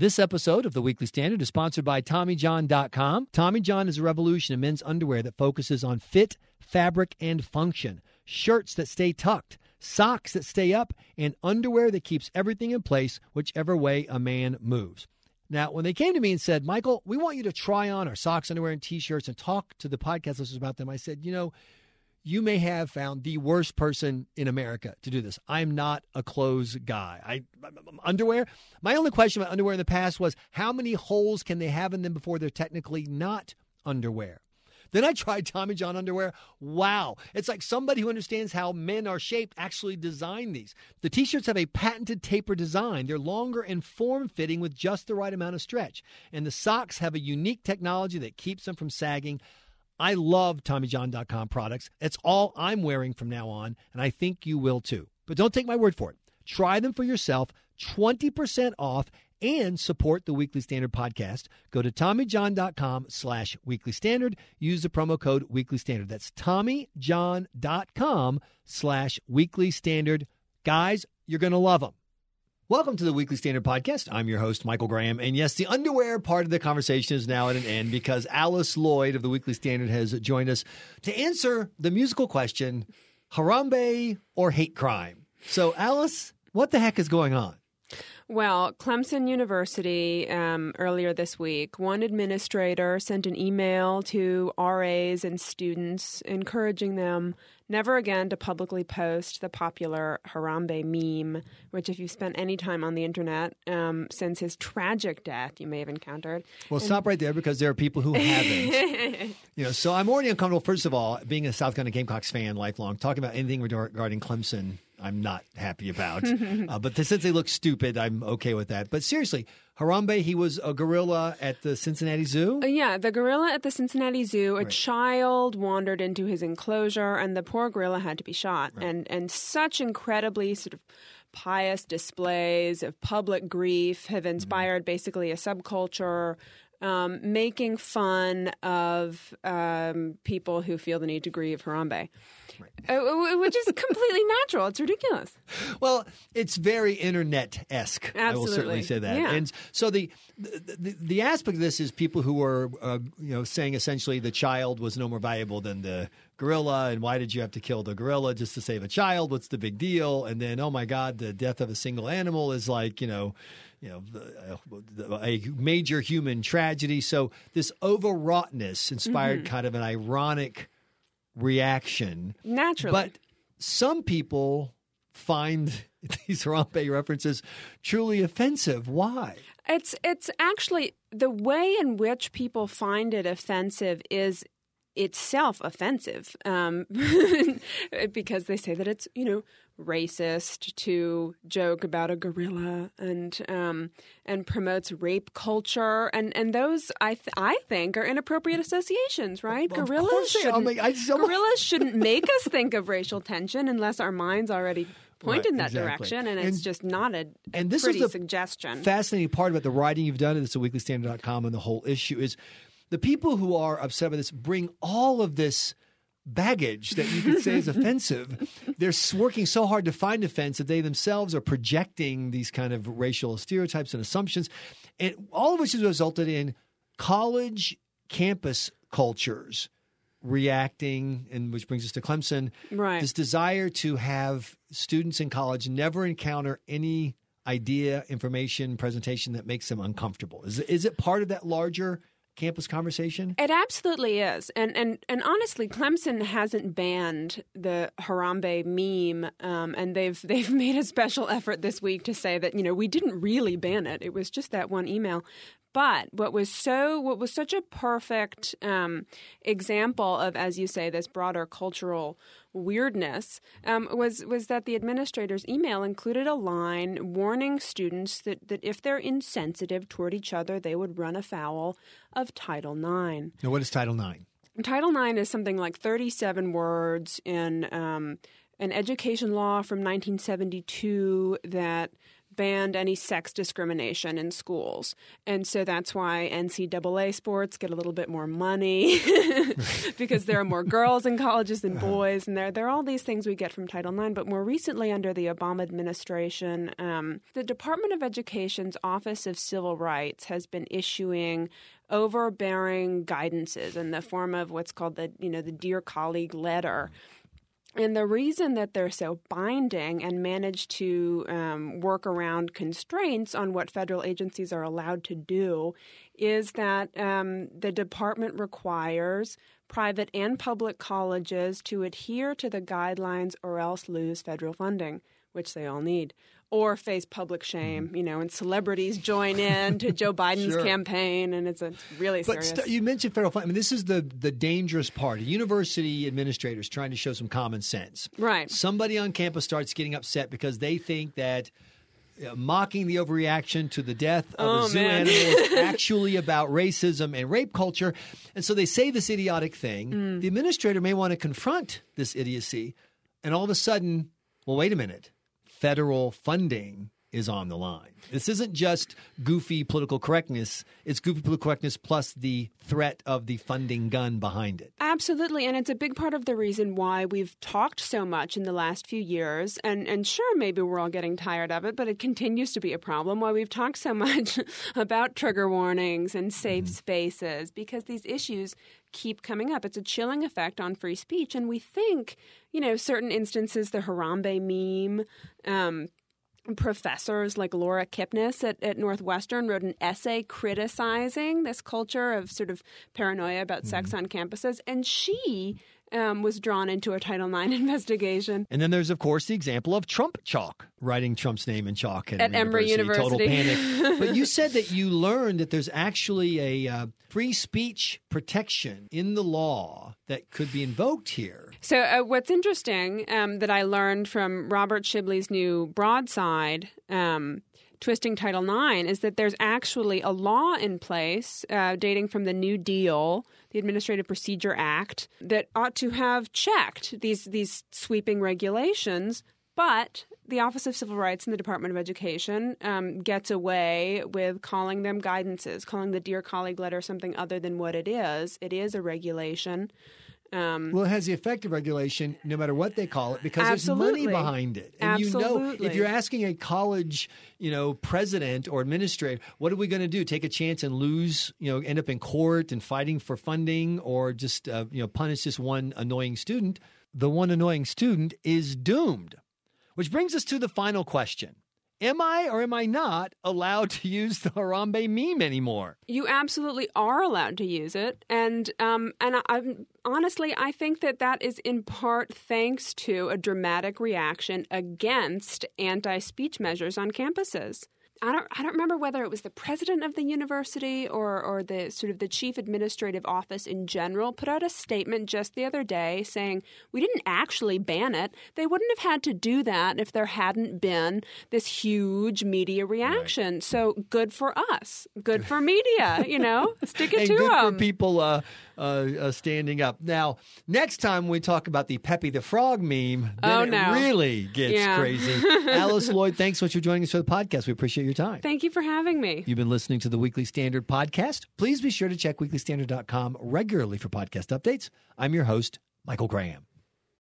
This episode of the Weekly Standard is sponsored by TommyJohn.com. Tommy John is a revolution in men's underwear that focuses on fit, fabric, and function. Shirts that stay tucked, socks that stay up, and underwear that keeps everything in place whichever way a man moves. Now, when they came to me and said, Michael, we want you to try on our socks, underwear, and t shirts and talk to the podcast listeners about them, I said, you know, you may have found the worst person in America to do this. I'm not a clothes guy. I underwear. My only question about underwear in the past was how many holes can they have in them before they're technically not underwear? Then I tried Tommy John underwear. Wow. It's like somebody who understands how men are shaped actually designed these. The t shirts have a patented taper design. They're longer and form fitting with just the right amount of stretch. And the socks have a unique technology that keeps them from sagging. I love TommyJohn.com products. It's all I'm wearing from now on, and I think you will too. But don't take my word for it. Try them for yourself, 20% off, and support the Weekly Standard podcast. Go to TommyJohn.com slash Weekly Standard. Use the promo code Weekly Standard. That's TommyJohn.com slash Weekly Standard. Guys, you're going to love them. Welcome to the Weekly Standard Podcast. I'm your host, Michael Graham. And yes, the underwear part of the conversation is now at an end because Alice Lloyd of the Weekly Standard has joined us to answer the musical question Harambe or hate crime? So, Alice, what the heck is going on? Well, Clemson University um, earlier this week, one administrator sent an email to RAs and students encouraging them never again to publicly post the popular Harambe meme, which, if you've spent any time on the internet um, since his tragic death, you may have encountered. Well, and- stop right there because there are people who haven't. you know, so I'm already uncomfortable. First of all, being a South Carolina Gamecocks fan, lifelong, talking about anything regarding Clemson I'm not happy about. uh, but since they look stupid, I'm okay with that. But seriously, Harambe, he was a gorilla at the Cincinnati Zoo? Uh, yeah, the gorilla at the Cincinnati Zoo. A right. child wandered into his enclosure, and the poor gorilla had to be shot. Right. And, and such incredibly sort of pious displays of public grief have mm-hmm. inspired mm-hmm. basically a subculture um, making fun of um, people who feel the need to grieve Harambe. Right. Uh, which is completely natural. It's ridiculous. Well, it's very internet esque. I will certainly say that. Yeah. And so the, the the aspect of this is people who are uh, you know saying essentially the child was no more valuable than the gorilla, and why did you have to kill the gorilla just to save a child? What's the big deal? And then oh my God, the death of a single animal is like you know you know, a major human tragedy. So this overwroughtness inspired mm-hmm. kind of an ironic reaction. Naturally. But some people find these Harambe references truly offensive. Why? It's it's actually the way in which people find it offensive is itself offensive um, because they say that it's you know racist to joke about a gorilla and um, and promotes rape culture and and those I th- I think are inappropriate associations, right? Well, gorillas shouldn't, I I gorillas shouldn't make us think of racial tension unless our minds already point right, in that exactly. direction, and, and, it's just not a and this pretty is the suggestion. Fascinating part about the writing you've done, and it's a weeklystandard.com, and the whole issue is the people who are upset by this bring all of this baggage that you could say is offensive. They're working so hard to find offense that they themselves are projecting these kind of racial stereotypes and assumptions, and all of which has resulted in college campus cultures reacting, and which brings us to Clemson. Right. This desire to have students in college never encounter any idea, information, presentation that makes them uncomfortable. Is is it part of that larger campus conversation? It absolutely is, and and and honestly, Clemson hasn't banned the Harambe meme, um, and they've they've made a special effort this week to say that you know we didn't really ban it; it was just that one email. But what was so what was such a perfect um, example of, as you say, this broader cultural weirdness um, was was that the administrator's email included a line warning students that, that if they're insensitive toward each other, they would run afoul of Title IX. Now, what is Title IX? Title IX is something like 37 words in um, an education law from 1972 that banned any sex discrimination in schools. And so that's why NCAA sports get a little bit more money because there are more girls in colleges than boys. And there, there are all these things we get from Title IX. But more recently, under the Obama administration, um, the Department of Education's Office of Civil Rights has been issuing overbearing guidances in the form of what's called the you know the dear colleague letter and the reason that they're so binding and manage to um, work around constraints on what federal agencies are allowed to do is that um, the department requires private and public colleges to adhere to the guidelines or else lose federal funding, which they all need or face public shame, mm-hmm. you know, and celebrities join in to Joe Biden's sure. campaign, and it's a really but serious. St- you mentioned federal funding. I mean, this is the the dangerous part. University administrators trying to show some common sense. Right. Somebody on campus starts getting upset because they think that. Uh, mocking the overreaction to the death of oh, a zoo man. animal is actually about racism and rape culture. And so they say this idiotic thing. Mm. The administrator may want to confront this idiocy, and all of a sudden, well, wait a minute federal funding is on the line. This isn't just goofy political correctness, it's goofy political correctness plus the threat of the funding gun behind it. Absolutely, and it's a big part of the reason why we've talked so much in the last few years and and sure maybe we're all getting tired of it, but it continues to be a problem why we've talked so much about trigger warnings and safe mm-hmm. spaces because these issues keep coming up. It's a chilling effect on free speech. And we think, you know, certain instances, the Harambe meme, um, professors like Laura Kipnis at, at, Northwestern wrote an essay criticizing this culture of sort of paranoia about mm-hmm. sex on campuses. And she um, was drawn into a Title IX investigation. And then there's, of course, the example of Trump chalk, writing Trump's name in chalk at, at Emory University. Total panic. but you said that you learned that there's actually a uh, free speech protection in the law that could be invoked here. So, uh, what's interesting um, that I learned from Robert Shibley's new broadside. Um, twisting Title IX is that there's actually a law in place uh, dating from the New Deal, the Administrative Procedure Act, that ought to have checked these these sweeping regulations. But the Office of Civil Rights and the Department of Education um, gets away with calling them guidances, calling the Dear Colleague letter something other than what it is. It is a regulation. Um, well, it has the effect of regulation no matter what they call it because absolutely. there's money behind it. And absolutely. you know, if you're asking a college, you know, president or administrator, what are we going to do? Take a chance and lose, you know, end up in court and fighting for funding or just, uh, you know, punish this one annoying student? The one annoying student is doomed. Which brings us to the final question am I or am I not allowed to use the Harambe meme anymore? You absolutely are allowed to use it, and um, and I'm honestly, I think that that is in part thanks to a dramatic reaction against anti-speech measures on campuses. I don't I don't remember whether it was the president of the university or or the sort of the chief administrative office in general put out a statement just the other day saying we didn't actually ban it. They wouldn't have had to do that if there hadn't been this huge media reaction. Right. So good for us. Good for media, you know. Stick it and to good them. for people uh, uh, uh, standing up. Now, next time we talk about the Pepe the Frog meme, then oh, it really gets yeah. crazy. Alice Lloyd, thanks so much for joining us for the podcast. We appreciate your time. Thank you for having me. You've been listening to the Weekly Standard podcast. Please be sure to check weeklystandard.com regularly for podcast updates. I'm your host, Michael Graham.